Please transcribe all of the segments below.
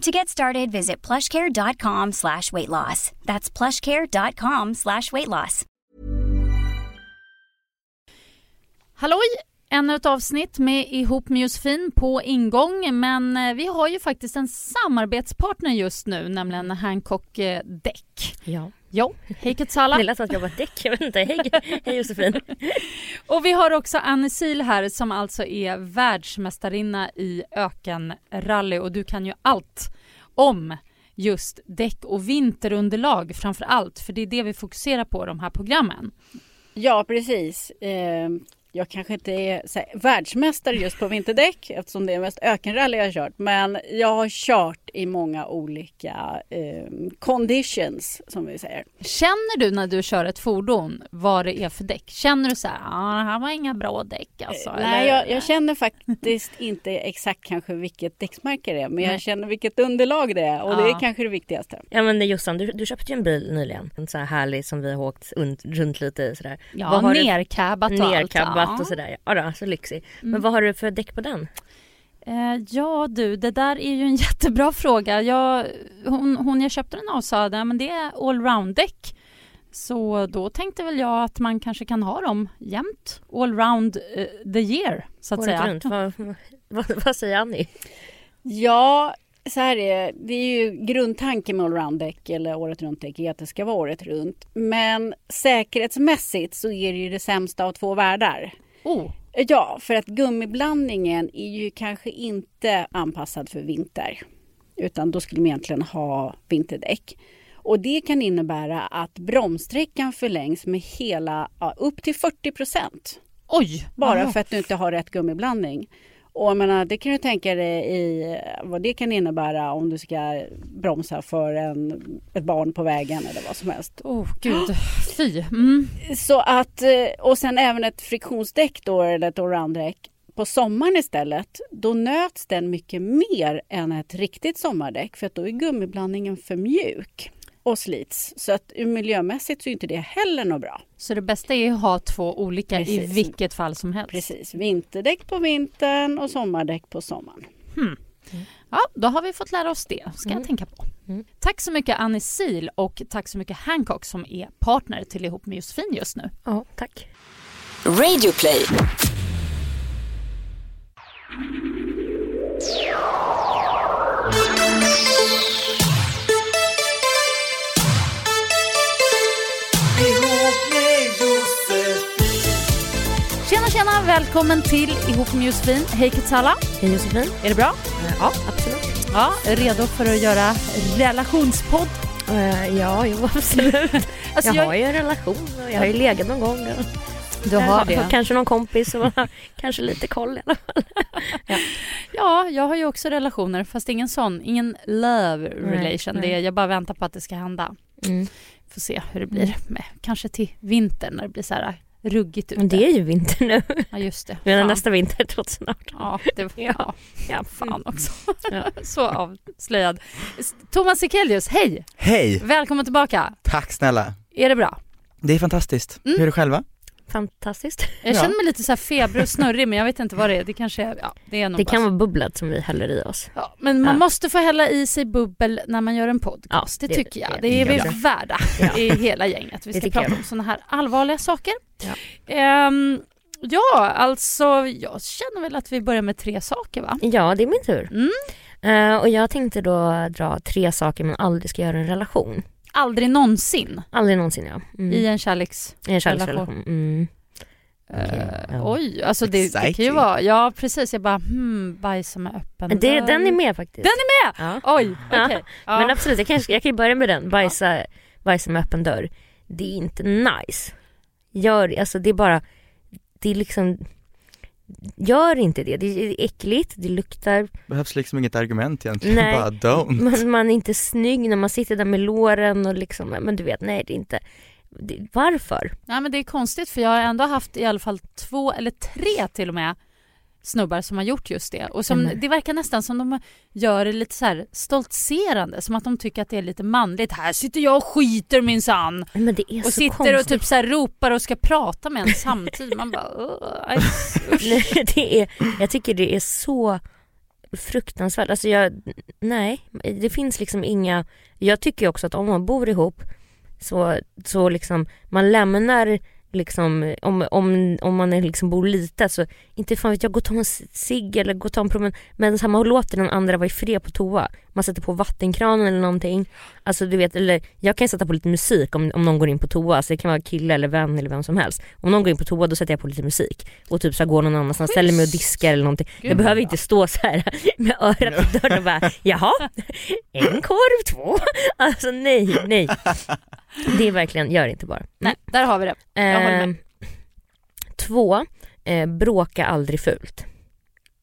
To get started, visit plushcare.com slash weight loss. That's plushcare.com slash weight loss. Halloj! Ännu ett avsnitt med Ihop med Josefin på ingång men eh, vi har ju faktiskt en samarbetspartner just nu nämligen Hancock eh, Däck. Ja. Jo, hej Kutsala. Det lät som att jag var däck. Jag vet inte. Hej, hej Josefin. Och vi har också Anne Sil här som alltså är världsmästarinna i ökenrally och du kan ju allt om just däck och vinterunderlag framför allt för det är det vi fokuserar på i de här programmen. Ja, precis. Eh, jag kanske inte är så här, världsmästare just på vinterdäck eftersom det är mest ökenrally jag har kört. Men jag har kört i många olika eh, conditions som vi säger. Känner du när du kör ett fordon vad det är för däck? Känner du så här, ah, det här var inga bra däck alltså? Eh, Nej, jag, jag, känner faktiskt inte exakt kanske vilket däcksmärke det är. Men jag känner vilket underlag det är och ja. det är kanske det viktigaste. Ja men Jossan, du, du köpte ju en bil nyligen. En så här härlig som vi har åkt runt lite i sådär. Ja, nercabbat och nercabbat allt. och sådär. Ja, då, så lyxig. Men Mm. vad har du för däck på den? Eh, ja du, det där är ju en jättebra fråga. Jag, hon, hon jag köpte den av sa det, men det är allround-däck. Så då tänkte väl jag att man kanske kan ha dem jämt. Allround eh, the year, så att Året säga. runt. Vad, vad, vad säger Annie? Ja, så här är det. Är ju grundtanken med allround-däck eller året runt-däck är att det ska vara året runt. Men säkerhetsmässigt så är det ju det sämsta av två världar. Oh. Ja, för att gummiblandningen är ju kanske inte anpassad för vinter. Utan då skulle man egentligen ha vinterdäck. Och det kan innebära att bromssträckan förlängs med hela, ja, upp till 40 procent. Oj! Bara Aha. för att du inte har rätt gummiblandning. Och jag menar, det kan du tänka dig i vad det kan innebära om du ska bromsa för en, ett barn på vägen eller vad som helst. Oh gud, fy. Mm. Så att, eh, och sen även ett friktionsdäck då, eller ett allround-däck på sommaren istället, då nöts den mycket mer än ett riktigt sommardäck för att då är gummiblandningen för mjuk och slits. Så att miljömässigt så är inte det heller något bra. Så det bästa är att ha två olika i Precis. vilket fall som helst. Precis, vinterdäck på vintern och sommardäck på sommaren. Hmm. Ja, då har vi fått lära oss det. ska jag tänka på. Mm. Tack så mycket Annie Sil och tack så mycket Hancock som är partner till Ihop med Josefin just nu. Ja, tack. Radioplay. Tjena tjena, välkommen till Ihop med Josefin. Hej Kutsala. Hej Josefin. Är det bra? Ja, absolut. Ja, redo för att göra relationspodd? Uh, ja, jo absolut. Alltså, jag, har ju en relation och jag har ju legat någon gång. Och Du har det? Kanske någon kompis och kanske lite koll i alla fall. Ja, jag har ju också relationer fast ingen sån, ingen love relation. nej. Det är, jag bara väntar på att det ska hända. Mm. Får se hur det blir med, kanske till vintern när det blir så här ruggigt ute. Men det är ju vinter nu. Ja just det. Men nästa vinter 2018. Ja, det var... Ja. Ja. Fan också. Ja. Så avslöjad. Thomas Sekelius, hej! Hej! Välkommen tillbaka. Tack snälla. Är det bra? Det är fantastiskt. Mm. Hur är det själva? Fantastiskt. Jag Ja. känner mig lite så här febrig och snurrig men jag vet inte vad det är. Det kanske är, ja, det är nog Det kan vara bubblet som vi häller i oss. Ja, men man Ja. måste få hälla i sig bubbel när man gör en podcast. Ja, det, det- tycker jag. det- Det är vi jag. värda i hela gänget. Vi ska prata om sådana här allvarliga saker. Ja. Ehm, ja, alltså jag känner väl att vi börjar med tre saker va? Ja, det är min tur. Mm. Eh, och jag tänkte då dra tre saker man aldrig ska göra i en relation. Aldrig någonsin Aldrig någonsin ja. Mm. i en kärleks... I en kärleksrelation. Mm. Eh, ja. Oj, alltså det, det kan ju vara... Ja precis, jag bara hmm, bajsa med öppen Det, den är med faktiskt. Den är med! Ja. Oj, Ja. okej. Ja. Men absolut, jag kan, jag kan ju börja med den. Bajsa, bajsa med öppen dörr. Det är inte nice. Gör, alltså det är bara, det är liksom, gör inte det. Det är äckligt, det luktar, Behövs liksom inget argument egentligen, Nej. bara don't. man, man är inte snygg när man sitter där med låren och liksom, men du vet, nej det är inte, det, varför? Nej men det är konstigt för jag har ändå haft i alla fall två eller tre till och med snubbar som har gjort just det. Och som, Mm. det verkar nästan som de gör det lite så här stoltserande, som att de tycker att det är lite manligt. Här sitter jag och skiter minsann. Och sitter konstigt. och typ så här ropar och ska prata med en samtidigt. Man bara. Nej, det är, jag tycker det är så fruktansvärt. Alltså jag, nej, det finns liksom inga, jag tycker också att om man bor ihop så, så liksom, man lämnar liksom, om, om, om man är liksom bor lite så, inte fan vet jag, gå och ta en cigg eller gå och ta en promenad, men så här, man låter den andra vara i fred på toa. Man sätter på vattenkranen eller någonting. Alltså du vet, eller jag kan sätta på lite musik om, om någon går in på toa, så det kan vara kille eller vän eller vem som helst. Om någon går in på toa då sätter jag på lite musik och typ så här, går någon annanstans, ställer mig och diskar eller någonting. Gud, jag behöver inte stå så här med örat i dörren och bara jaha, en korv, två. Alltså nej, nej. Det är verkligen, gör inte bara. Nej, där har vi det. Jag håller med. Eh, två, eh, bråka aldrig fult.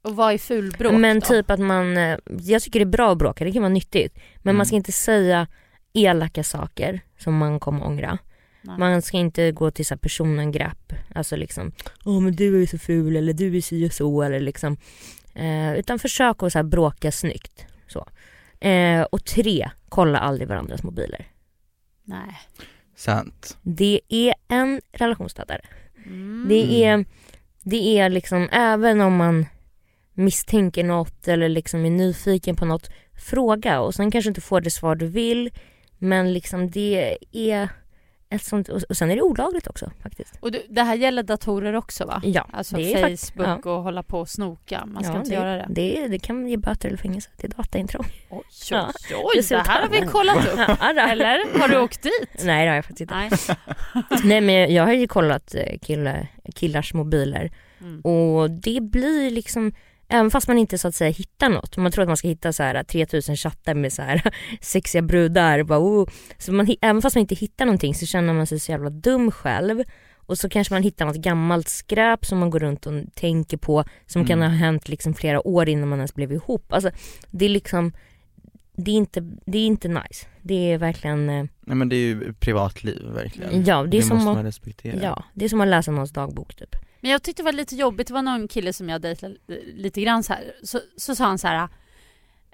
Och vad är fulbråk men då? typ att man, eh, jag tycker det är bra att bråka, det kan vara nyttigt. Men Mm. man ska inte säga elaka saker som man kommer ångra. Nej. Man ska inte gå till så här personangrepp, alltså liksom Åh men du är ju så ful eller du är si och så eller liksom eh, Utan försök att så här bråka snyggt så. Eh, och tre, kolla aldrig varandras mobiler. Nej. Sant. Det är en relationsdödare. Mm. Det är, det är liksom, även om man misstänker något eller liksom är nyfiken på något, fråga och sen kanske inte får det svar du vill men liksom det är ett sånt, och sen är det olagligt också faktiskt. Och det här gäller datorer också va? Ja, Alltså det är Facebook och hålla på och snoka. Man ska ja, inte det, göra det. Det, det kan ge böter eller fängelse till dataintrång. Oj, Ja. oj, oj, det Dessutom- här har vi kollat upp. Ja. Eller? Har du åkt dit? Nej det har jag faktiskt inte. Nej. Nej men jag har ju kollat eh, killar, killars mobiler Mm. och det blir liksom Även fast man inte så att säga hittar något, man tror att man ska hitta så här 3000 chattar med så här sexiga brudar, bara, oh. så man, även fast man inte hittar någonting så känner man sig så jävla dum själv och så kanske man hittar något gammalt skräp som man går runt och tänker på som kan ha Mm. hänt liksom flera år innan man ens blev ihop. Alltså, det är liksom, det är inte, det är inte nice. Det är verkligen, eh, Nej men det är ju privatliv verkligen. ja det är som måste man respektera. Ja, det är som att läsa någons dagbok typ. Men jag tyckte det var lite jobbigt, det var någon kille som jag dejtade lite grann så här. Så, så sa han så här.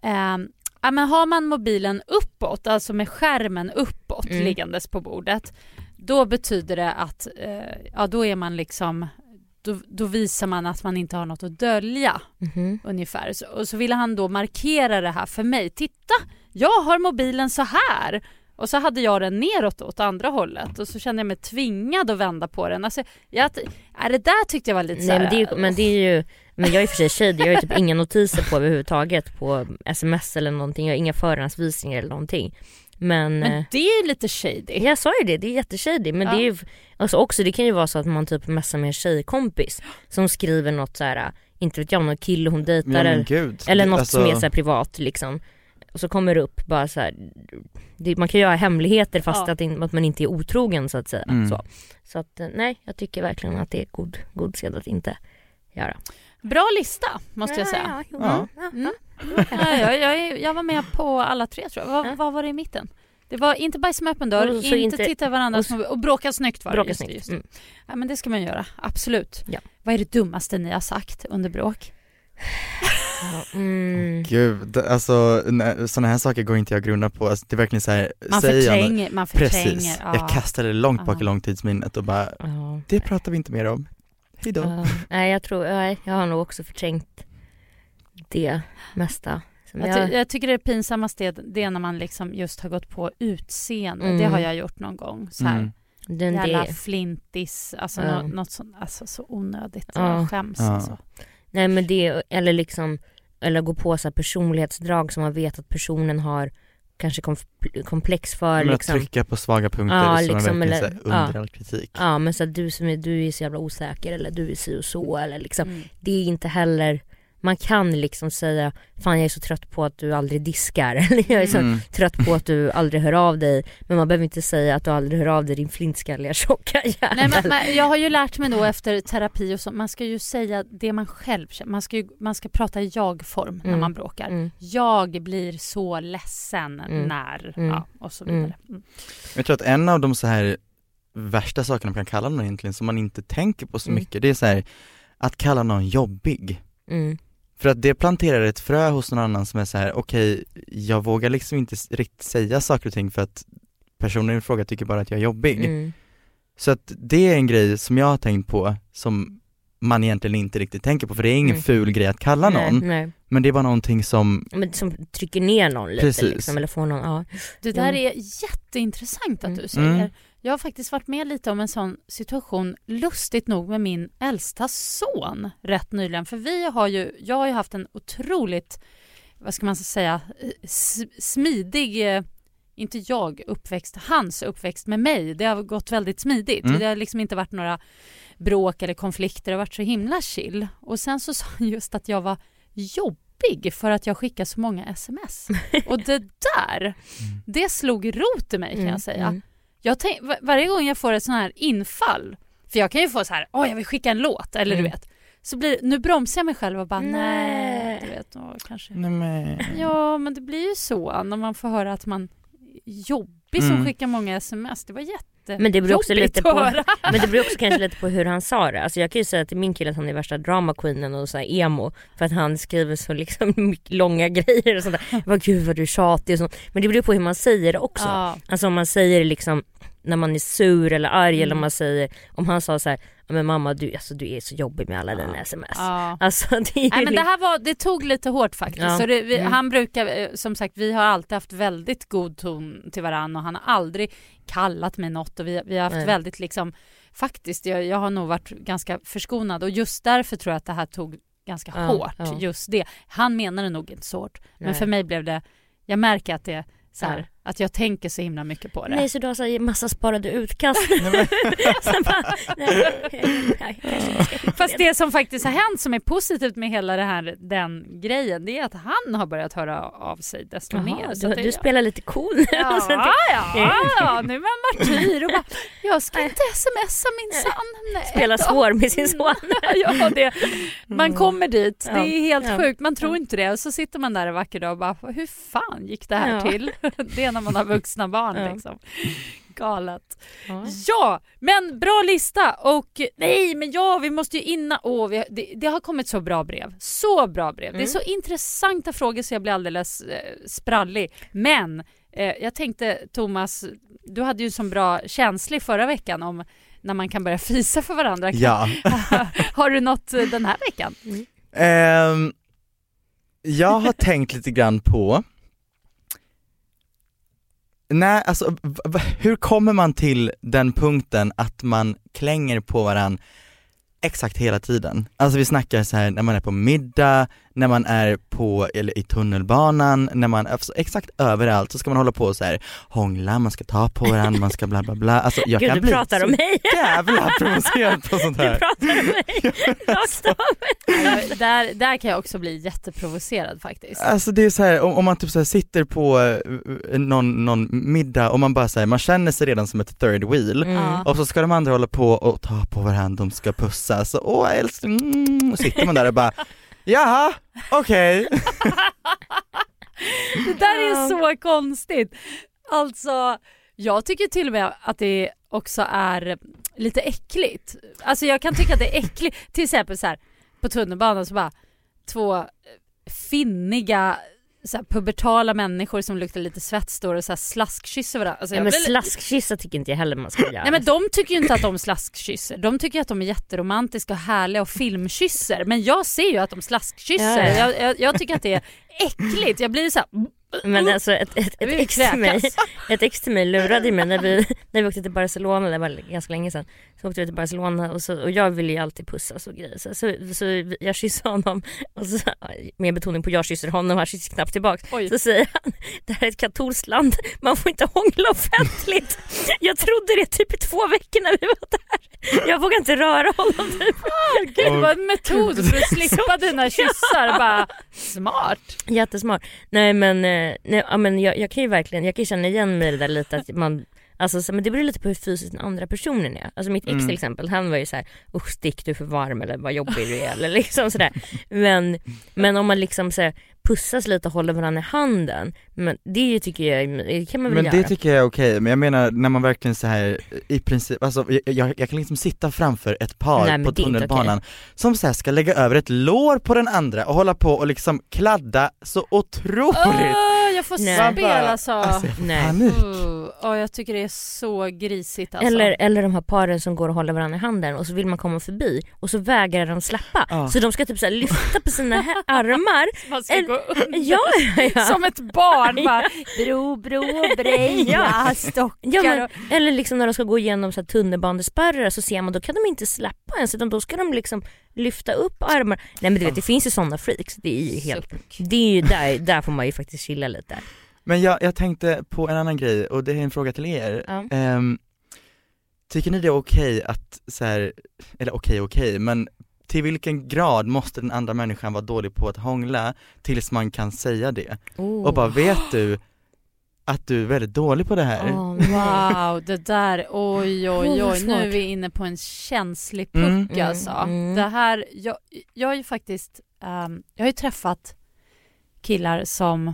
ehm, ja, men har man mobilen uppåt, alltså med skärmen uppåt Mm. liggandes på bordet. Då betyder det att, eh, ja då är man liksom, då, då visar man att man inte har något att dölja Mhm. ungefär. Så, och så ville han då markera det här för mig. Titta, jag har mobilen så här. Och så hade jag den neråt åt andra hållet och så kände jag mig tvingad att vända på den. Alltså, jag, äh, det där tyckte jag var lite Nej så här, men det, är ju, men det är ju, men jag är i och för sig tjej, jag har ju typ inga notiser på överhuvudtaget på sms eller någonting, jag har inga förhandsvisningar eller någonting. Men, Men eh, det är ju lite shady. jag sa ju det, det är jätteshady men Ja. det är ju, alltså också det kan ju vara så att man typ messar med en tjejkompis som skriver något så här, inte vet jag, någon kille hon dejtar eller, eller något Alltså, som är så här privat liksom. Och så kommer det upp bara så här, det, man kan ha hemligheter fast Ja. att, in, att man inte är otrogen så att säga. Mm. Så, så att eh, nej, jag tycker verkligen att det är god, god sed att inte göra. Bra lista måste jag säga. Ja, Ja. ja. Mm. Ja, jag, jag, jag var med på alla tre tror jag. Vad, Ja. vad var det i mitten? Det var inte bajsa med öppen dörr, Och inte, inte- titta i varandras och så- och, bråka snyggt var det. Bråka just det, snyggt. just. Mm. Ja, men det ska man göra, absolut. Ja. Vad är det dummaste ni har sagt under bråk? Mm. Gud, alltså sådana här saker går inte jag grunna på. Alltså, det är verkligen så här, Man jag något- förtränger, man förtränger. Precis, ja. jag kastar det långt bak i långtidsminnet och bara, Ja. det pratar vi inte mer om. Hejdå. Ja. Nej jag tror, nej, jag har nog också förträngt det mesta. Jag, jag, ty- jag tycker det pinsammaste är, det är när man liksom just har gått på utseende. Mm. Det har jag gjort någon gång. Så här, Mm. den, Jävla det, flintis, alltså Ja. nå- något sånt, alltså så onödigt. Ja. Jag skäms Ja. alltså. Nej men det, eller liksom, eller gå på så här personlighetsdrag som man vet att personen har kanske kom, komplex för Men att liksom. trycka på svaga punkter Ja, som liksom, verkligen eller- så under ja. all kritik. Ja men så att du som är, du är så jävla osäker eller du är si och så eller liksom. Mm. Det är inte heller, man kan liksom säga fan jag är så trött på att du aldrig diskar eller jag är så Mm. trött på att du aldrig hör av dig. Men man behöver inte säga att du aldrig hör av dig din flintskalliga tjocka jävel. Nej, men, men jag har ju lärt mig då efter terapi och så, man ska ju säga det man själv känner. Man ska, ju, man ska prata i jag-form när Mm. man bråkar. Mm. Jag blir så ledsen Mm. när, Mm. ja, och så vidare. Mm. Jag tror att en av de så här värsta sakerna man kan kalla någon egentligen som man inte tänker på så Mm. mycket, det är så här att kalla någon jobbig. Mm. För att det planterar ett frö hos någon annan som är så här: okej, jag vågar liksom inte riktigt säga saker och ting för att personen i fråga tycker bara att jag är jobbig. Mm. Så att det är en grej som jag har tänkt på som man egentligen inte riktigt tänker på för det är ingen Mm. ful grej att kalla någon, Nej, nej. men det är bara någonting som, Men som trycker ner någon lite Precis. liksom, eller får någon, ja. Det där är jätteintressant att Mm. du säger. Mm. Jag har faktiskt varit med lite om en sån situation, lustigt nog med min äldsta son rätt nyligen. För vi har ju, jag har ju haft en otroligt, vad ska man säga, smidig, eh, inte jag uppväxt, hans uppväxt med mig. Det har gått väldigt smidigt. Mm. Det har liksom inte varit några bråk eller konflikter, det har varit så himla chill. Och sen så sa han just att jag var jobbig för att jag skickar så många sms. Och det där, det slog rot i mig kan Mm, jag säga. mm. Jag tänk, var- varje gång jag får ett sån här infall, för jag kan ju få så här, åh jag vill skicka en låt, eller Mm. du vet. Så blir nu bromsar jag mig själv och bara, nej, du vet, åh, kanske. nej men Ja, men det blir ju så när man får höra att man jobbig som Mm. skickar många sms. Det var jätte Men det beror också lite på-. Men det beror också kanske lite på hur han sa det. Alltså jag kan ju säga till min kille att han är värsta drama queenen och så här emo för att han skriver så liksom långa grejer och sånt där. Jag bara, gud vad du är tjatig och sånt. Men det beror på hur man säger det också. Ja. Alltså om man säger liksom när man är sur eller arg eller om Mm. man säger, om han sa så här, "Ja, men mamma du, alltså, du är så jobbig med alla dina sms. Ja. Alltså det Nej men det här var, det tog lite hårt faktiskt. Ja. Så det, vi, Mm. Han brukar, eh, som sagt vi har alltid haft väldigt god ton till varandra och han har aldrig kallat mig något och vi, vi har haft Nej. väldigt liksom, faktiskt jag, jag har nog varit ganska förskonad och just därför tror jag att det här tog ganska Ja, hårt, ja. just det. Han menade nog inte så hårt, men Nej. för mig blev det, jag märker att det är så här, Ja. Att jag tänker så himla mycket på det. Nej så du har så massa sparade utkast. Bara, nej, nej, Fast det som faktiskt har hänt som är positivt med hela det här, den grejen, det är att han har börjat höra av sig desto mer. Jaha, Så du, du spelar lite cool nu. Ja, ja, ja, nu är man martyr och bara, jag ska inte smsa minsann. Nej Spela då. svår med sin son. Ja, det, man kommer dit, Mm. Det är helt ja, sjukt, man tror inte det. Och så sitter man där en vacker dag och bara, hur fan gick det här till? Det när man har vuxna barn Ja. liksom. Galet. Ja. Ja, men bra lista och nej men ja vi måste ju innan, åh vi, det, det har kommit så bra brev. Så bra brev. Det är Mm. så intressanta frågor så jag blir alldeles eh, sprallig. Men eh, jag tänkte Thomas, du hade ju så bra känslig förra veckan om när man kan börja fisa för varandra. ja. har du något eh, den här veckan? Ehm, jag har tänkt lite grann på Nej, alltså hur kommer man till den punkten att man klänger på varandra exakt hela tiden? Alltså vi snackar så här när man är på middag, när man är på, eller i tunnelbanan, när man, alltså exakt överallt så ska man hålla på och så här hångla, man ska ta på varandra, man ska bla bla bla. Alltså jag Gud kan du bli pratar så om mig. jävla provocerad på sånt Du här. pratar om mig. Rakt av. Där, där kan jag också bli jätteprovocerad faktiskt. Alltså det är så här, om, om man typ så här sitter på eh, någon, någon middag och man bara säger man känner sig redan som ett third wheel Mm. Och så ska de andra hålla på och ta på varandra, de ska pussas, så, åh älskling, mm, och sitter man där och bara jaha, okej. Det där är så konstigt. Alltså, jag tycker till och med att det också är lite äckligt. Alltså jag kan tycka att det är äckligt. Till exempel så här, på tunnelbanan så bara två finniga så pubertala människor som luktar lite svett står och så här slaskkysser varandra. Alltså, Ja, men blir- slaskkyssa tycker inte jag heller man ska göra. Nej men de tycker ju inte att de slaskkysser. De tycker att de är jätteromantiska och härliga och filmkysser. Men jag ser ju att de slaskkysser. Ja, ja. Jag, jag, jag tycker att det är äckligt. Jag blir så här, Men alltså ett, ett, ett, ex till mig, ett ex till mig lurade mig när vi, när vi åkte till Barcelona, det var ganska länge sedan. Så åkte vi till Barcelona och, så, och jag ville ju alltid pussas och grejer. Så, så, så jag kysser honom, och så, med betoning på jag kysser honom, han kysser knappt tillbaks. Oj. Så säger han, det här är ett katolskt land, man får inte hångla offentligt. Jag trodde det typ i två veckor när vi var där. Jag vågar inte röra honom typ. gud det var en metod för att slippa dina kyssar. Bara, smart. Jättesmart. Nej men, eh, nej, ja, men jag, jag kan ju verkligen, jag kan ju känna igen mig i det där lite att man Alltså så, men det beror lite på hur fysisk den andra personen är. Alltså mitt ex Mm. till exempel, han var ju så här, usch stick du är för varm eller vad jobbig du är eller liksom sådär. Men, men om man liksom så här, pussas lite och håller varandra i handen, men det tycker jag, det kan man väl Men det göra. tycker jag är okej, men jag menar när man verkligen så här i princip, alltså jag, jag, kan liksom sitta framför ett par Nej, men på det tunnelbanan som så här ska lägga över ett lår på den andra och hålla på och liksom kladda så otroligt Åh, jag får Nej. Man spel bara, alltså. alltså jag får Nej. panik. Oh, åh, jag tycker det är så grisigt alltså. Eller, eller de här paren som går och håller varandra i handen och så vill man komma förbi och så vägrar de släppa. Ja. Så de ska typ så här lyfta på sina hä- armar. Man ska eller- gå under. Ja, ja, ja. Som ett barn bara, bro, bro, breja, Ja. stockar Ja, men, eller liksom när de ska gå igenom så här tunnelbanespärrar så ser man då kan de inte släppa ens utan då ska de liksom lyfta upp armar. Nej men du vet det finns ju sådana freaks. Det är ju helt, det är ju där, där får man ju faktiskt chilla lite. Men jag, jag tänkte på en annan grej och det är en fråga till er. Ja. Ehm, tycker ni det är okej att så här, eller okej okej, men till vilken grad måste den andra människan vara dålig på att hångla tills man kan säga det? Oh. Och bara, vet du att du är väldigt dålig på det här? Nej. Wow, det där, oj oj oj, nu är vi inne på en känslig puck Mm. Mm, alltså. mm. Det här, jag, jag har ju faktiskt, ehm, jag har ju träffat killar som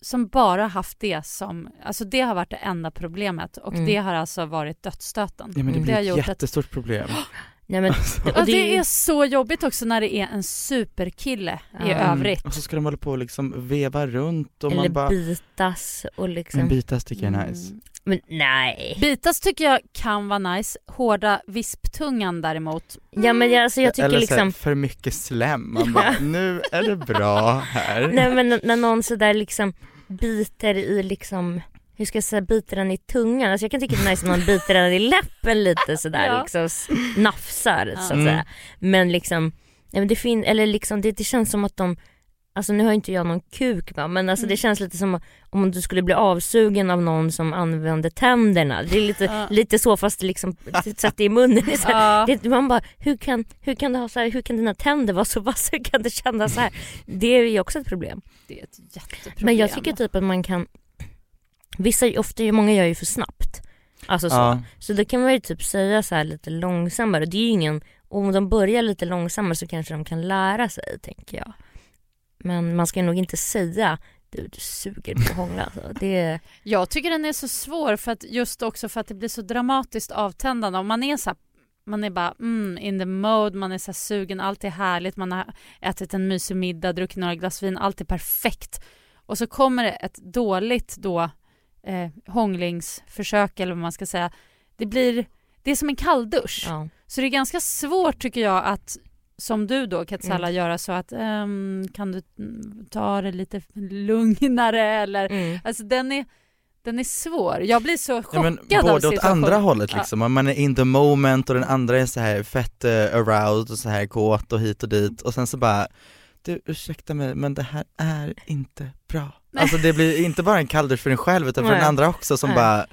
som bara haft det som, alltså det har varit det enda problemet och Mm. det har alltså varit dödsstöten. Ja men det Mm. blir har ett jättestort problem. Nej, men, Alltså. Och det det är- så jobbigt också när det är en superkille i Ja. övrigt. Och så ska de hålla på och liksom veva runt och eller man bara, bitas och liksom. men bitas tycker jag är Mm. nice. Men nej. Bitas tycker jag kan vara nice, hårda visptungan däremot. Ja men jag, alltså jag tycker Eller så här, liksom för mycket slem, man bara, nu är det bra här. Nej men när- när någon sådär liksom biter i liksom hur ska jag säga, biter den i tungan. Alltså jag kan tycka det är nice när någon biter den i läppen lite sådär Ja. liksom nafsar så att Mm. säga. Men liksom, nej men det fin- eller liksom det, det känns som att de Alltså nu har inte jag någon kuk va men alltså det Mm. känns lite som om du skulle bli avsugen av någon som använder tänderna. Det är lite, Ja. lite så fast det liksom sätter i munnen. Det så det, man bara, hur kan, hur kan du ha så här, hur kan dina tänder vara så vassa, hur kan det kännas så här? Det är ju också ett problem. Det är ett jätteproblem. Men jag tycker typ att man kan, vissa, ofta, många gör ju för snabbt. Alltså så. Ja. Så då kan man ju typ säga så här lite långsammare, det är ju ingen, om de börjar lite långsammare så kanske de kan lära sig tänker jag. Men man ska nog inte säga du, du suger på att hångla alltså. Det, Jag tycker den är så svår för att just också för att det blir så dramatiskt avtändande. Om man är så här, man är bara mm, in the mode, man är så här sugen, allt är härligt, man har ätit en mysig middag, druckit några glas vin, allt är perfekt. Och så kommer det ett dåligt då eh, hånglingsförsök eller vad man ska säga. Det blir, det är som en kalldusch. ja. Så det är ganska svårt tycker jag att som du då Katsala Mm. göra så att ehm, kan du ta det lite lugnare eller Mm. Alltså den är, den är svår. Jag blir så Ja, chockad men av både åt andra hållet Ja. liksom, man är in the moment och den andra är så här fett uh, aroused och så här kåt och hit och dit och sen så bara du ursäkta mig men det här är inte bra. Alltså det blir inte bara en kalldusch för en själv utan för Nej. den andra också som Nej. bara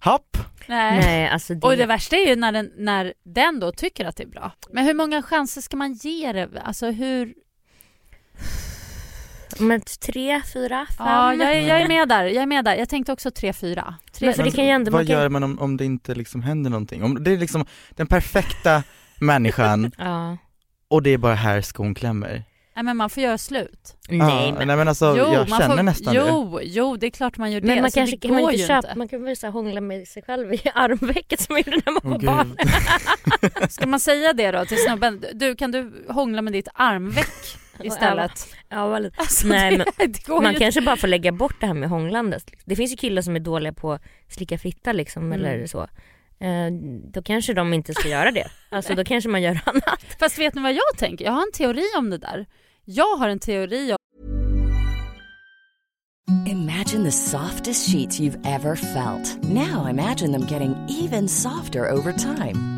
hopp. Nej. Nej alltså det, Och det värsta är ju när den, när den då tycker att det är bra. Men hur många chanser ska man ge det? Alltså hur... men tre, fyra, fem? Ja, jag är, jag är med där. Jag är med där. Jag tänkte också 3-4. Men för det kan ju ändå, vad man kan, gör man om, om det inte liksom händer någonting? Om det är liksom den perfekta människan ja. och det är bara här skon klämmer. Nej men man får göra slut. Nej ja, men, nej men alltså jag man känner får, nästan det. jo, jo, det är klart man gör det. men man alltså, kanske kan man inte köpa, man kan väl så hångla med sig själv i armvecket som man gjorde när man var gud. barn. Ska man säga det då till snubben? Du, kan du hångla med ditt armveck istället? Ja, lite. Alltså, Nej, det, det går Man ju kanske bara får lägga bort det här med hånglandet. Det finns ju killar som är dåliga på att slicka fitta liksom Mm. eller så. Eh, då kanske de inte ska göra det. Alltså då kanske man gör annat. Fast vet ni vad jag tänker? Jag har en teori om det där. Jag har en teori om... Imagine the softest sheets you've ever felt. Now imagine them getting even softer over time.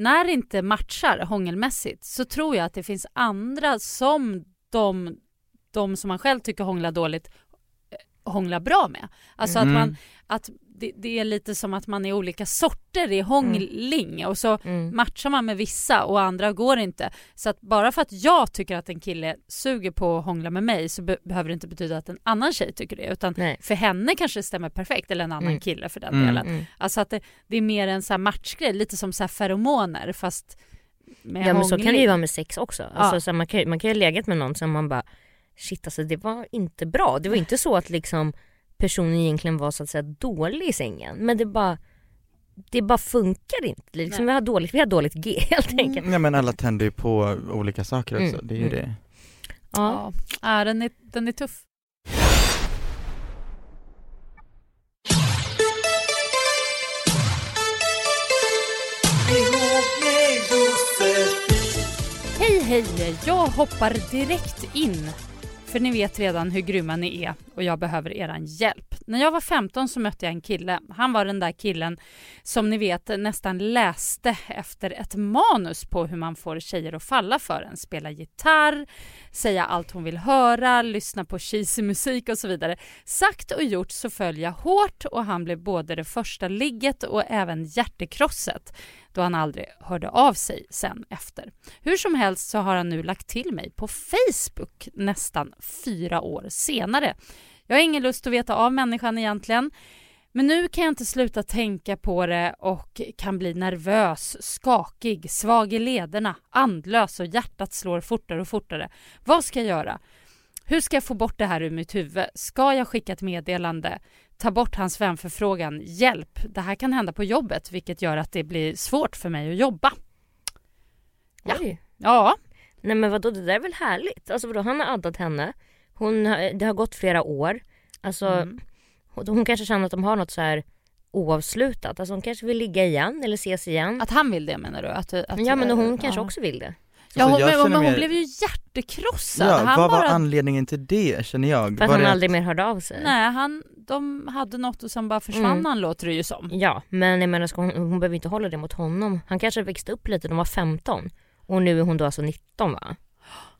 När det inte matchar hångelmässigt så tror jag att det finns andra som de, de som man själv tycker hånglar dåligt eh, hånglar bra med. Alltså Mm. att man att det, det är lite som att man är olika sorter i hångling och så Mm. matchar man med vissa och andra går inte. Så att bara för att jag tycker att en kille suger på att hångla med mig så be- behöver det inte betyda att en annan tjej tycker det utan Nej. för henne kanske det stämmer perfekt eller en annan Mm. kille för den Mm. delen. Mm. Alltså att det, det är mer en så här matchgrej, lite som så här feromoner fast med Ja men så kan det ju vara med sex också. Alltså, Ja. så man, kan, ju- man kan ju ha legat med någon som man bara shit alltså det var inte bra. Det var inte så att liksom personen egentligen var så att säga dålig i sängen men det bara det bara funkar inte. Liksom, Nej. vi, har dåligt, vi har dåligt G helt enkelt. Ja men alla tänder ju på olika saker också, Mm, det är ju mm. det. Ja. Ja, ja den, är, den är tuff. Hej hej! Jag hoppar direkt in. För ni vet redan hur grymma ni är och jag behöver eran hjälp. När jag var 15 så mötte jag en kille. Han var den där killen som ni vet nästan läste efter ett manus på hur man får tjejer att falla för en. Spela gitarr, säga allt hon vill höra, lyssna på cheesy musik och så vidare. Sagt och gjort så föll jag hårt och han blev både det första ligget och även hjärtekrosset då han aldrig hörde av sig sen efter. Hur som helst så har han nu lagt till mig på Facebook nästan fyra år senare. Jag har ingen lust att veta av människan egentligen. Men nu kan jag inte sluta tänka på det och kan bli nervös, skakig, svag i lederna, andlös och hjärtat slår fortare och fortare. Vad ska jag göra? Hur ska jag få bort det här ur mitt huvud? Ska jag skicka ett meddelande? Ta bort hans vänförfrågan? Hjälp! Det här kan hända på jobbet vilket gör att det blir svårt för mig att jobba. Ja. Oj. Ja, Nej men vadå det där är väl härligt? Alltså vadå han har addat henne, hon det har gått flera år. Alltså Mm. hon, hon kanske känner att de har något så här oavslutat. Alltså hon kanske vill ligga igen eller ses igen. att han vill det menar du? Att, att, ja men hon kanske ja. också vill det. Ja, Alltså, hon, men, men hon mer- blev ju hjärtekrossad. Ja, han vad var bara... anledningen till det känner jag? För att var han det aldrig mer hörde av sig. Nej, han, de hade något och sen bara försvann Mm. han låter det ju som. Ja men jag menar hon, hon behöver inte hålla det mot honom. Han kanske växte upp lite, de var 15. Och nu är hon då alltså 19 va?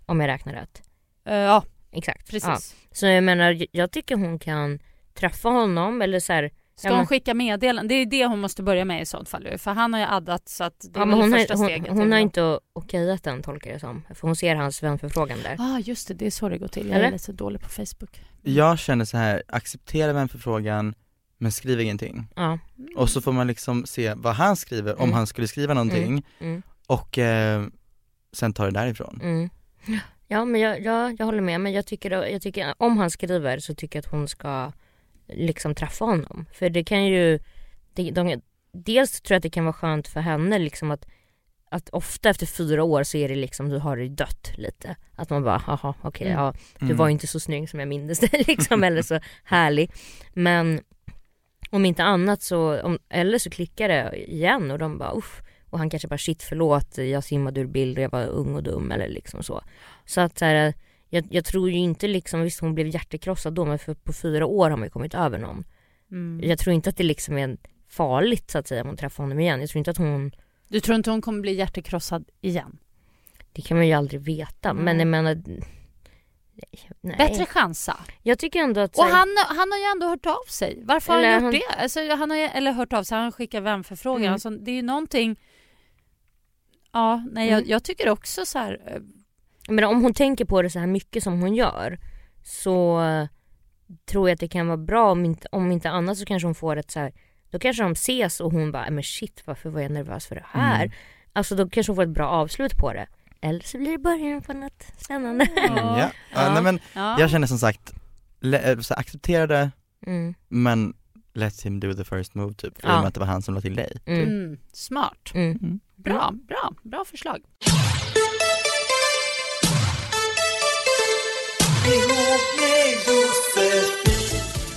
Om jag räknar rätt. Eh, ja, Exakt. precis. Ja. Så jag menar jag- jag tycker hon kan träffa honom eller så här, Ska Ja, men- hon skicka meddelanden? Det är det hon måste börja med i sånt fall. För han har ju addat så att det är Ja, men väl hon, första har, steget. hon har inte okejat den tolkar jag som. För hon ser hans vänförfrågan där. ah, just det. Det är så det går till. Jag Eller? är lite dålig på Facebook. Jag känner så här, acceptera vänförfrågan men skriv ingenting. Ja. Och så får man liksom se vad han skriver, om Mm. han skulle skriva någonting Mm. och eh, sen ta det därifrån. Mm. Ja men jag, jag, jag håller med men jag tycker, jag tycker om han skriver så tycker jag att hon ska liksom träffa honom. För det kan ju, det, de, dels tror jag att det kan vara skönt för henne liksom att att ofta efter fyra år så är det liksom, du har det dött lite. Att man bara, haha okej Mm. ja, du Mm. var ju inte så snygg som jag minns dig liksom, eller så härlig. Men om inte annat så, om, eller så klickar det igen och de bara uff. Och han kanske bara shit förlåt, jag simmade ur bild och jag var ung och dum eller liksom så. Så att så här, jag, jag tror ju inte liksom, visst hon blev hjärtekrossad då men för på fyra år har man ju kommit över någon. Mm. Jag tror inte att det liksom är farligt så att säga om hon träffar honom igen. Jag tror inte att hon, Du tror inte hon kommer bli hjärtekrossad igen? det kan man ju aldrig veta. Men Nej. jag menar, nej. Bättre chansa. Jag tycker ändå att... Och han, han har ju ändå hört av sig. Varför har han han- gjort det? Alltså, han har, eller hört av sig, han skickar vänförfrågan. Mm. Alltså, det är ju någonting... Ja, nej jag, Mm. jag tycker också så här... Men om hon tänker på det så här mycket som hon gör så tror jag att det kan vara bra om inte, om inte annat så kanske hon får ett så här, då kanske de ses och hon bara, "Äh, men shit varför var jag nervös för det här? Mm. Alltså då kanske hon får ett bra avslut på det. Eller så blir det början på något spännande. Mm, ja. Ja. Ja. nej, men Ja. jag känner som sagt, eh, så acceptera det Mm. men let him do the first move typ, för Ja. att det var han som la till dig. Mm. Mm, smart. Mm. Bra, bra, bra förslag.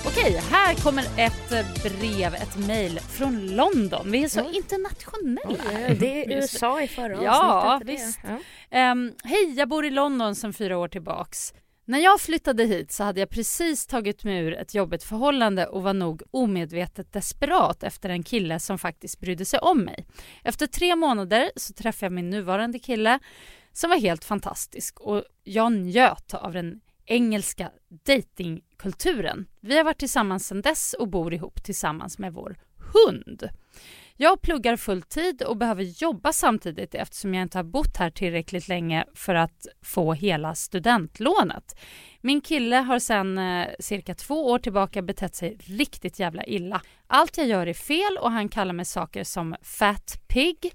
Okej, här kommer ett brev, ett mejl från London. Vi är så Ja. internationella. Ja, det är USA i förra Ja, avsnittet. visst. Ja. Ehm, Hej, jag bor i London sedan fyra år tillbaks. När jag flyttade hit så hade jag precis tagit mig ur ett jobbigt förhållande och var nog omedvetet desperat efter en kille som faktiskt brydde sig om mig. Efter tre månader så träffade jag min nuvarande kille som var helt fantastisk och jag njöt av den engelska datingkulturen. Vi har varit tillsammans sedan dess och bor ihop tillsammans med vår hund. Jag pluggar fulltid och behöver jobba samtidigt eftersom jag inte har bott här tillräckligt länge för att få hela studentlånet. Min kille har sedan eh, cirka två år tillbaka betett sig riktigt jävla illa. Allt jag gör är fel och han kallar mig saker som fat pig,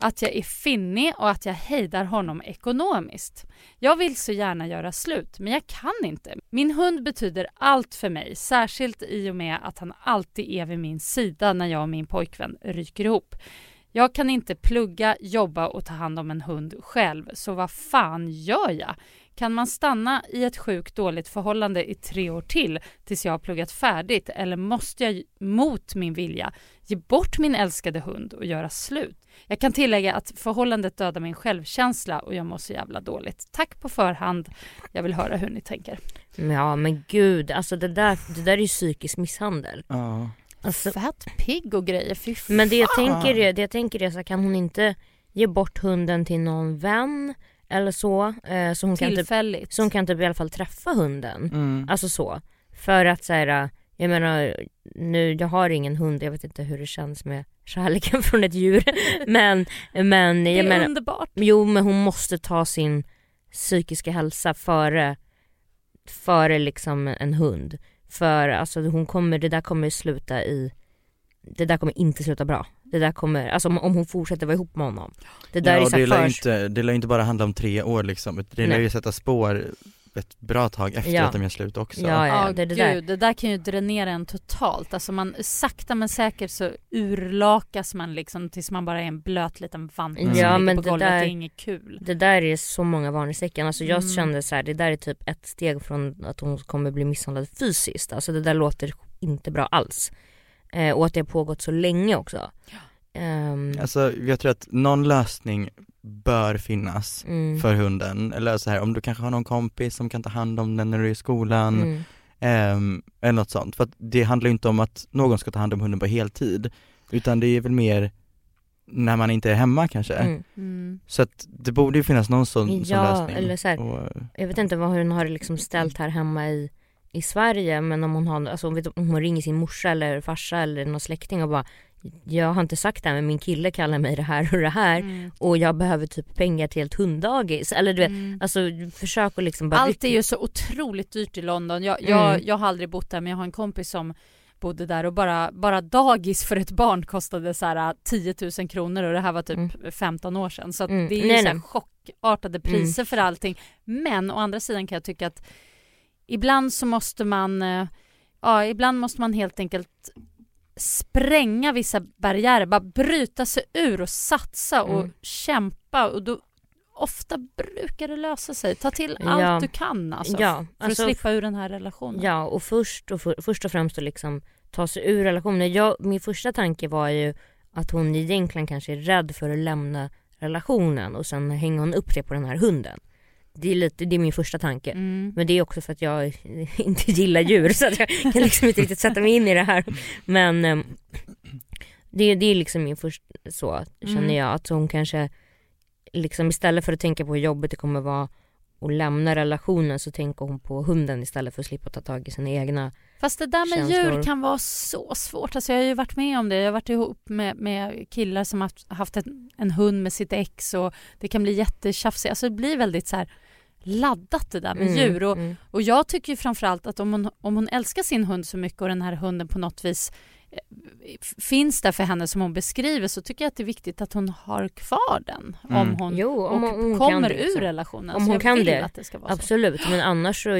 att jag är finnig och att jag hejdar honom ekonomiskt. Jag vill så gärna göra slut, men jag kan inte. Min hund betyder allt för mig, särskilt i och med att han alltid är vid min sida när jag och min pojkvän ryker ihop. Jag kan inte plugga, jobba och ta hand om en hund själv, så vad fan gör jag? Kan man stanna i ett sjukt dåligt förhållande i tre år till tills jag har pluggat färdigt eller måste jag mot min vilja ge bort min älskade hund och göra slut? Jag kan tillägga att förhållandet dödar min självkänsla och jag mår så jävla dåligt. Tack på förhand. Jag vill höra hur ni tänker. Ja men gud, alltså det där, det där är ju psykisk misshandel. Ja. Alltså, Fat pig och grejer, fy fan. men det jag tänker är, det jag tänker är så här, kan hon inte ge bort hunden till någon vän eller så? Eh, så, hon kan typ, Tillfälligt. så hon kan typ i alla fall träffa hunden. Mm. Alltså så. För att så här, jag menar nu, jag har ingen hund, jag vet inte hur det känns med kärleken från ett djur. men, men det jag är menar, underbart. jo men hon måste ta sin psykiska hälsa före, före liksom en hund. För alltså hon kommer, det där kommer sluta i, det där kommer inte sluta bra. Det där kommer, alltså om, om hon fortsätter vara ihop med honom. Det där ja, är så det lär ju först, inte, det lär inte bara handla om tre år liksom, det lär Nej. ju sätta spår ett bra tag efter Ja. att de gör slut också. Ja, ja. Ja, det det gud, det där kan ju dränera en totalt. Alltså man, sakta men säkert så urlakas man liksom tills man bara är en blöt liten vante Mm. som Ja, men på det golvet. där- Det är inget kul. det där är så många varningstecken. Alltså jag Mm. kände så här, det där är typ ett steg från att hon kommer bli misshandlad fysiskt. Alltså det där låter inte bra alls. Eh, och att det har pågått så länge också. Ehm, Alltså jag tror att någon lösning bör finnas mm, för hunden, eller så här om du kanske har någon kompis som kan ta hand om den när du är i skolan, mm, ehm, eller något sånt. För att det handlar ju inte om att någon ska ta hand om hunden på heltid, utan det är väl mer när man inte är hemma kanske. mm. Mm. Så att det borde ju finnas någon sån, sån Ja, lösning. eller så här, Och, Jag vet inte vad hon har liksom ställt här hemma i, i Sverige men om hon har, alltså om hon ringer sin morsa eller farsa eller någon släkting och bara Jag har inte sagt det här men min kille kallar mig det här och det här Mm. och jag behöver typ pengar till ett hunddagis eller du vet Mm. Alltså försök att liksom bara Allt är ju så otroligt dyrt i London. Jag, jag, Mm. jag har aldrig bott där men jag har en kompis som bodde där och bara, bara dagis för ett barn kostade så här 10 000 kronor och det här var typ Mm. 15 år sedan. Så Mm. det är ju Nej, så här chockartade priser för allting. Men å andra sidan kan jag tycka att ibland så måste man, eh, ja ibland måste man helt enkelt spränga vissa barriärer, bara bryta sig ur och satsa och Mm. kämpa och då ofta brukar det lösa sig. Ta till Ja. allt du kan alltså, Ja, för alltså- att slippa ur den här relationen. Ja och först och, för, först och främst att liksom ta sig ur relationen. Jag, min första tanke var ju att hon egentligen kanske är rädd för att lämna relationen och sen hänger hon upp det på den här hunden. Det är, lite, det är min första tanke. Mm. Men det är också för att jag inte gillar djur så att jag kan liksom inte riktigt sätta mig in i det här. Men ehm, det, det är liksom min första så känner Mm. jag att hon kanske liksom istället för att tänka på hur jobbigt det kommer vara att lämna relationen så tänker hon på hunden istället för att slippa ta tag i sina egna. Fast det där med Känslor. djur kan vara så svårt. Alltså jag har ju varit med om det. Jag har varit ihop med, med killar som haft, haft en, en hund med sitt ex och det kan bli jättetjafsigt. Alltså det blir väldigt så här laddat det där med Mm, djur. Och, mm. och jag tycker ju framförallt att om hon, om hon älskar sin hund så mycket och den här hunden på något vis finns där för henne som hon beskriver så tycker jag att det är viktigt att hon har kvar den om Mm. hon, Jo, om och hon- hon kommer det, ur liksom. relationen. Om Så hon kan det, Att det ska vara så. Absolut men annars så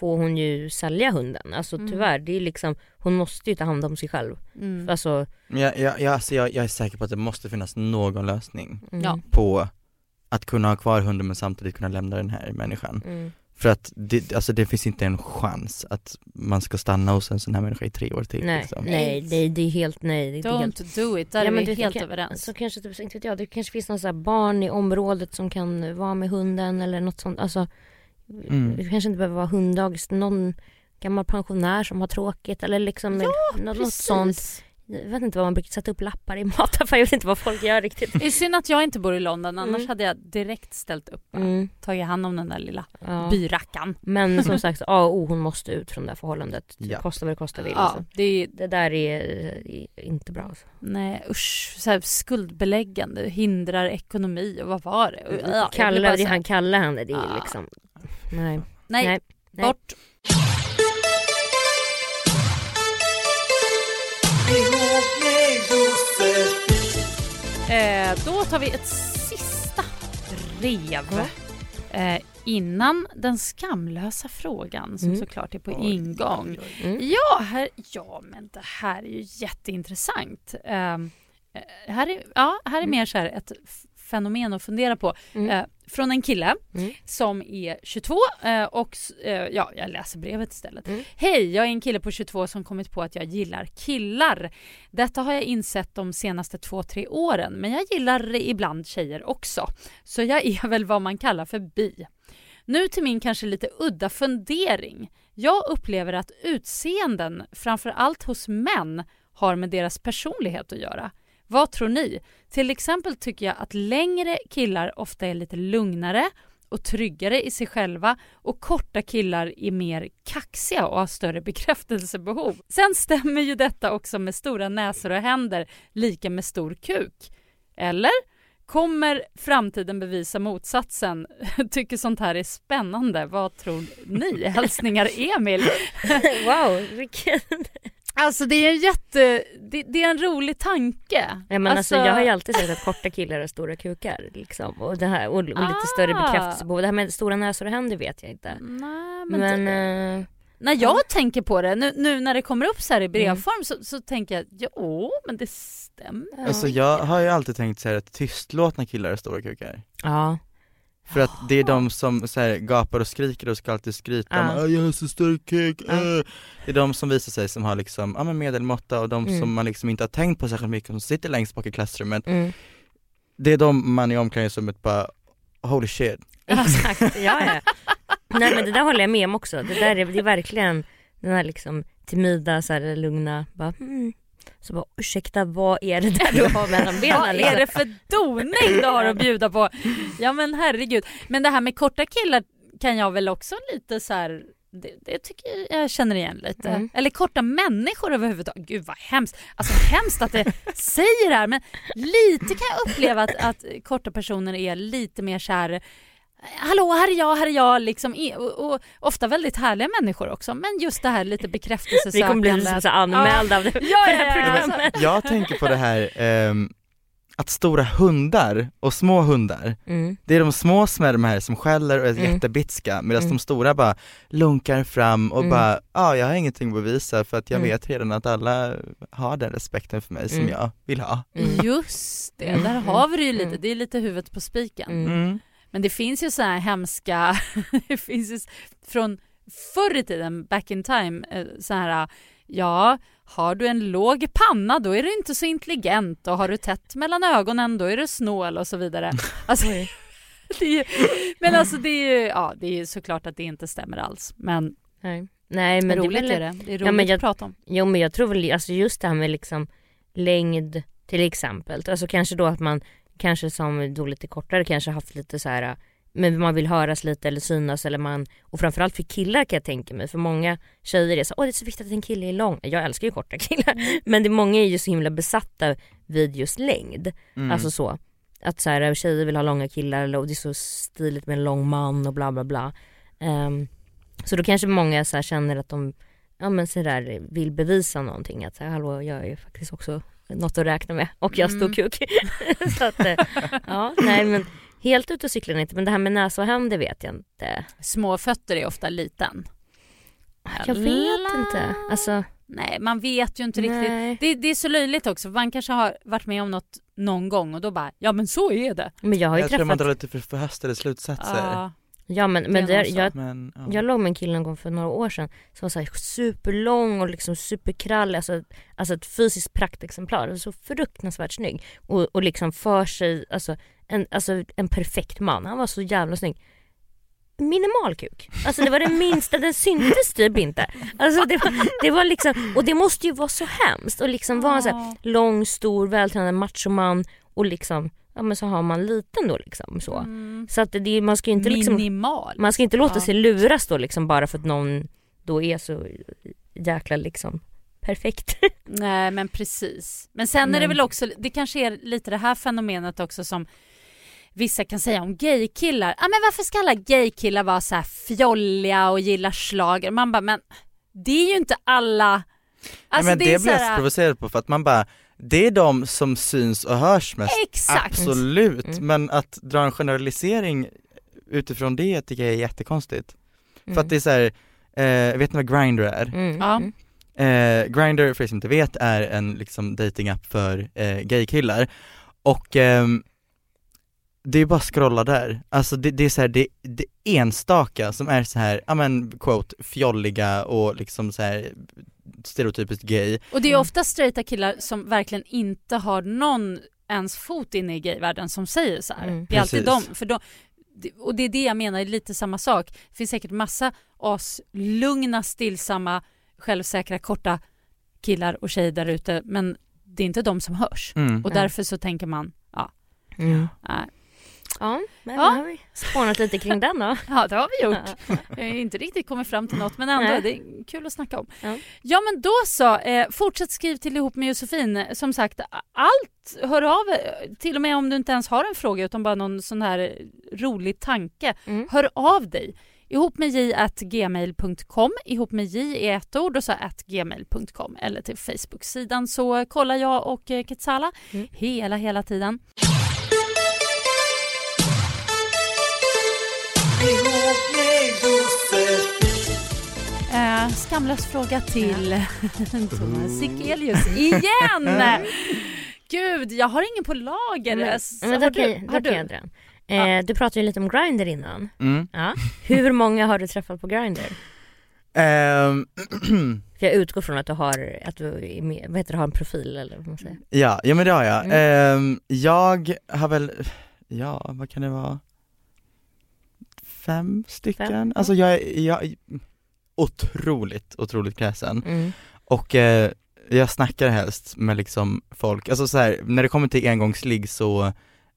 får hon ju sälja hunden. Alltså Mm. tyvärr, det är liksom, hon måste ju ta hand om sig själv. Mm. Alltså, Jag, jag, jag, alltså jag, jag är säker på att det måste finnas någon lösning mm, på att kunna ha kvar hunden men samtidigt kunna lämna den här människan. För att det, alltså det finns inte en chans att man ska stanna hos en sån här människa i tre år till. Nej, liksom. nej det, det är helt nej. Det är helt... Don't do it, där Ja, är men vi helt kan, överens. Så kanske, typ, inte vet jag, det kanske finns här barn i området som kan vara med hunden eller något sånt. Alltså, Mm. Det kanske inte behöver vara hunddagis, någon gammal pensionär som har tråkigt eller liksom något, något sånt. Jag vet inte vad man brukar sätta upp lappar i mataffärer, jag vet inte vad folk gör riktigt. Det är synd att jag inte bor i London, annars Mm. hade jag direkt ställt upp. bara. Mm, Tagit hand om den där lilla ja. byrackan. Men som sagt, A och O, hon måste ut från det här förhållandet. Ja. Kosta vad det kosta vill. Ja, Alltså. det är, Det där är, är inte bra. Alltså. nej usch, så här skuldbeläggande, hindrar ekonomi och vad var det? Ja, jag blir Kalle, det han kallar henne, det är Ah. liksom, nej. nej, nej, nej. Eh, då tar vi ett sista brev. Eh, innan den skamlösa frågan som Mm. såklart är på ingång. Mm. Ja, här, ja, men det här är ju jätteintressant. Ehm, eh, här, är, ja, här är mer så här ett fenomen att fundera på. Mm. Eh, från en kille Mm. som är 22 eh, och eh, ja, jag läser brevet istället. Mm. Hej, jag är en kille på 22 som kommit på att jag gillar killar. Detta har jag insett de senaste två, tre åren, men jag gillar ibland tjejer också. Så jag är väl vad man kallar för bi. Nu till min kanske lite udda fundering. Jag upplever att utseenden, framför allt hos män, har med deras personlighet att göra. Vad tror ni? Till exempel tycker jag att längre killar ofta är lite lugnare och tryggare i sig själva och korta killar är mer kaxiga och har större bekräftelsebehov. Sen stämmer ju detta också med stora näsor och händer lika med stor kuk. Eller? Kommer framtiden bevisa motsatsen? Tycker sånt här är spännande. Vad tror ni? Hälsningar Emil. wow, vilken... Alltså det är en jätte... Det, det är en rolig tanke. Ja, men alltså, jag har ju alltid sagt att korta killar har stora kukar liksom. och, det här, och, och lite större Ah. bekräftelsebehov. Det här med stora näsor och händer vet jag inte. Nej, men, Men, det, eh, när jag tänker på det, nu, nu när det kommer upp så här Mm. i brevform så, så tänker jag, jo men det stämmer. Alltså jag har ju alltid tänkt så här att tystlåtna killar är stora kukar. ja. För att det är de som så här, gapar och skriker och ska alltid skryta om "Ah, jag har så stor kuk, Ja. äh." Det är de som visar sig som har liksom, ja men medelmåtta och de Mm. som man liksom inte har tänkt på särskilt mycket, som sitter längst bak i klassrummet Mm. Det är de man i omklädningsrummet bara, holy shit Exakt, ja ja. Nej men det där håller jag med om också. Det där är, det är verkligen den här liksom timida, så här, lugna, bara mm. Så bara ursäkta vad är det där du har mellan benen? Vad liksom? är det för doning du har att bjuda på? Ja men herregud. Men det här med korta killar kan jag väl också lite så här det, det tycker jag jag känner igen lite. Mm. Eller korta människor överhuvudtaget. Gud vad hemskt. Alltså hemskt att det säger det här men lite kan jag uppleva att, att korta personer är lite mer så här Hallå, här är jag, här är jag, liksom, och, och ofta väldigt härliga människor också, men just det här lite Vi bekräftelsesökande. kommer bli liksom så anmälda av det, Ja, ja, det här ja, programmet. Jag tänker på det här, ehm, att stora hundar och små hundar, Mm. det är de små som är de här som skäller och är Mm. jättebitska medan Mm. de stora bara lunkar fram och Mm. bara, ja jag har ingenting att bevisa för att jag Mm. vet redan att alla har den respekten för mig som Mm. jag vill ha. Just det, Mm. där har vi det ju lite, det är lite huvudet på spiken. Men det finns ju så här hemska, det finns ju från förr i tiden, back in time, eh, så här ja, har du en låg panna då är du inte så intelligent och har du tätt mellan ögonen då är du snål och så vidare. Alltså, är ju, men alltså det är ju, ja det är ju såklart att det inte stämmer alls. Men, Nej. Nej men roligt det är är väl, det, det är roligt Ja, men jag- att prata om. Jo men jag tror väl, alltså just det här med liksom längd till exempel. Alltså kanske då att man kanske som då lite kortare kanske haft lite så här men man vill höras lite eller synas eller man och framförallt för killar kan jag tänka mig för många tjejer är så åh det är så viktigt att en kille är lång. Jag älskar ju korta killar men det många är ju så himla besatta vid just längd. Mm. Alltså så. Att så här, tjejer vill ha långa killar eller- och det är så stiligt med en lång man och bla bla bla. Ehm, så då kanske många så här känner att de ja, men så där, vill bevisa någonting. Att så här, hallå jag är ju faktiskt också något att räkna med och jag stor Mm. kuk. så att, eh, ja, nej men helt ute och cyklar inte men det här med näsa och händer vet jag inte. Små fötter är ofta liten. Jag vet inte. Alltså, Nej, man vet ju inte riktigt. nej. Det, det är så löjligt också, man kanske har varit med om något någon gång och då bara, ja men så är det. Men jag har ju Jag tror man träffat, drar lite för förhastade slutsatser. Ja, ja men, men det, så. jag, Men, ja. Jag låg med en kille en gång för några år sedan som var så här superlång och liksom superkrallig, alltså, alltså ett fysiskt praktexemplar. Så fruktansvärt snygg. Och, och liksom för sig, alltså en, alltså en perfekt man. Han var så jävla snygg. Minimal kuk. Alltså det var det minsta, den syntes typ inte. Alltså det var, det var liksom, och det måste ju vara så hemskt och liksom vara en så här lång, stor, vältränad machoman och liksom, ja men så har man liten då liksom så. Mm. Så att det, man ska ju inte liksom Minimal. man ska inte låta Ja. sig luras då liksom bara för att någon då är så jäkla liksom perfekt. Nej men precis. Men sen är det väl också, det kanske är lite det här fenomenet också som vissa kan säga om gaykillar. Ja men varför ska alla gaykillar vara så här fjolliga och gilla schlager? Man bara, men det är ju inte alla. Alltså Nej, men det, är blir jag så provocerad på för att man bara, det är de som syns och hörs mest, Exakt. absolut, Mm. men att dra en generalisering utifrån det tycker jag är jättekonstigt. För att det är så här, eh, vet ni vad Grindr är? mm. Ja. Mm. Eh, Grindr, för er som inte vet, är en liksom datingapp för eh, gaykillar och ehm, det är bara att scrolla där, alltså det, det är så här, det, det enstaka som är så här, ja men quote, fjolliga och liksom så här stereotypiskt gay. Och det är Mm. ofta straighta killar som verkligen inte har någon ens fot inne i gayvärlden som säger så här. Mm. Det är alltid de, för de, och det är det jag menar, är lite samma sak. Det finns säkert massa aslugna, stillsamma, självsäkra, korta killar och tjejer där ute men det är inte de som hörs. Mm. Och därför så tänker man, ja, Mm. nej. Ja, men Ja. har vi spånat lite kring den då. ja det har vi gjort. Jag har inte riktigt kommit fram till något men ändå, Nej. det är kul att snacka om. Ja. Ja men då så, eh, fortsätt skriv till ihop med Josefin. Som sagt, allt, hör av till och med om du inte ens har en fråga utan bara någon sån här rolig tanke. Mm. Hör av dig. Ihop med j at gmail.com, ihop med j i ett ord och så at gmail.com eller till Facebook-sidan så kollar jag och eh, Ketsala Mm. hela, hela tiden. Skamlös fråga till Thomas Sikelius igen! Gud, jag har ingen på lager. Men, S- men har då du? kan, då kan du? jag dra. Eh, du pratade ju lite om Grindr innan. Mm. Ja. Hur många har du träffat på Grindr? Ehm, För jag utgår från att du har, att du är med, vad heter det, har en profil eller vad man säger. ja, ja men det har jag. Mm. Ehm, jag har väl, ja vad kan det vara? Fem stycken? Fem. Alltså jag jag otroligt, otroligt kräsen. Mm. Och eh, jag snackar helst med liksom folk, alltså så här, när det kommer till engångsligg så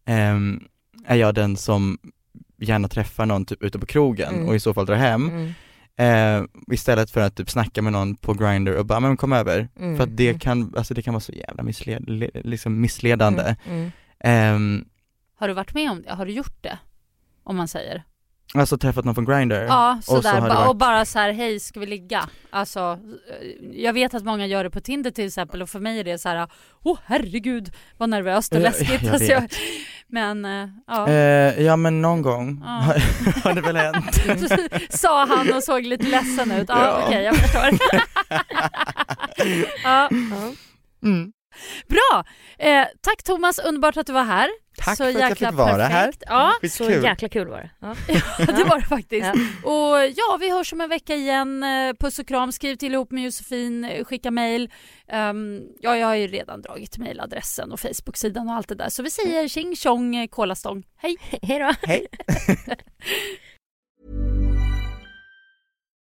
ehm, är jag den som gärna träffar någon typ ute på krogen Mm. och i så fall drar hem Mm. eh, istället för att typ snacka med någon på Grindr och bara, men kom över. Mm. För att det Mm. kan, alltså det kan vara så jävla missled, le- liksom missledande. Mm. Mm. Ehm, Har du varit med om det? Har du gjort det? Om man säger. Alltså träffat någon från Grindr? Ja, och så sådär. har det ba- varit- Och bara så här, hej ska vi ligga? Alltså, eh, jag vet att många gör det på Tinder till exempel och för mig är det så här, åh herregud vad nervöst och läskigt. jag alltså, jag, vet. men eh, ja. Eh, ja men någon gång Ja. har det väl hänt. Sa han och såg lite ledsen ut. Ja, Ja. okej jag förstår. ja. Mm. Bra! Eh, tack Thomas, underbart att du var här. Tack Så för att jag jäkla fick vara här. perfekt. Ja, Så Skitkul. jäkla kul var det. Ja. det var det faktiskt. Ja. Och ja, vi hörs om en vecka igen. Eh, Puss och kram, skriv till ihop med Josefin, eh, skicka mejl. Ehm, ja, jag har ju redan dragit mejladressen och Facebook-sidan och allt det där. Så vi säger tjing tjong eh, kolastång. Hej! Hej då. Hej.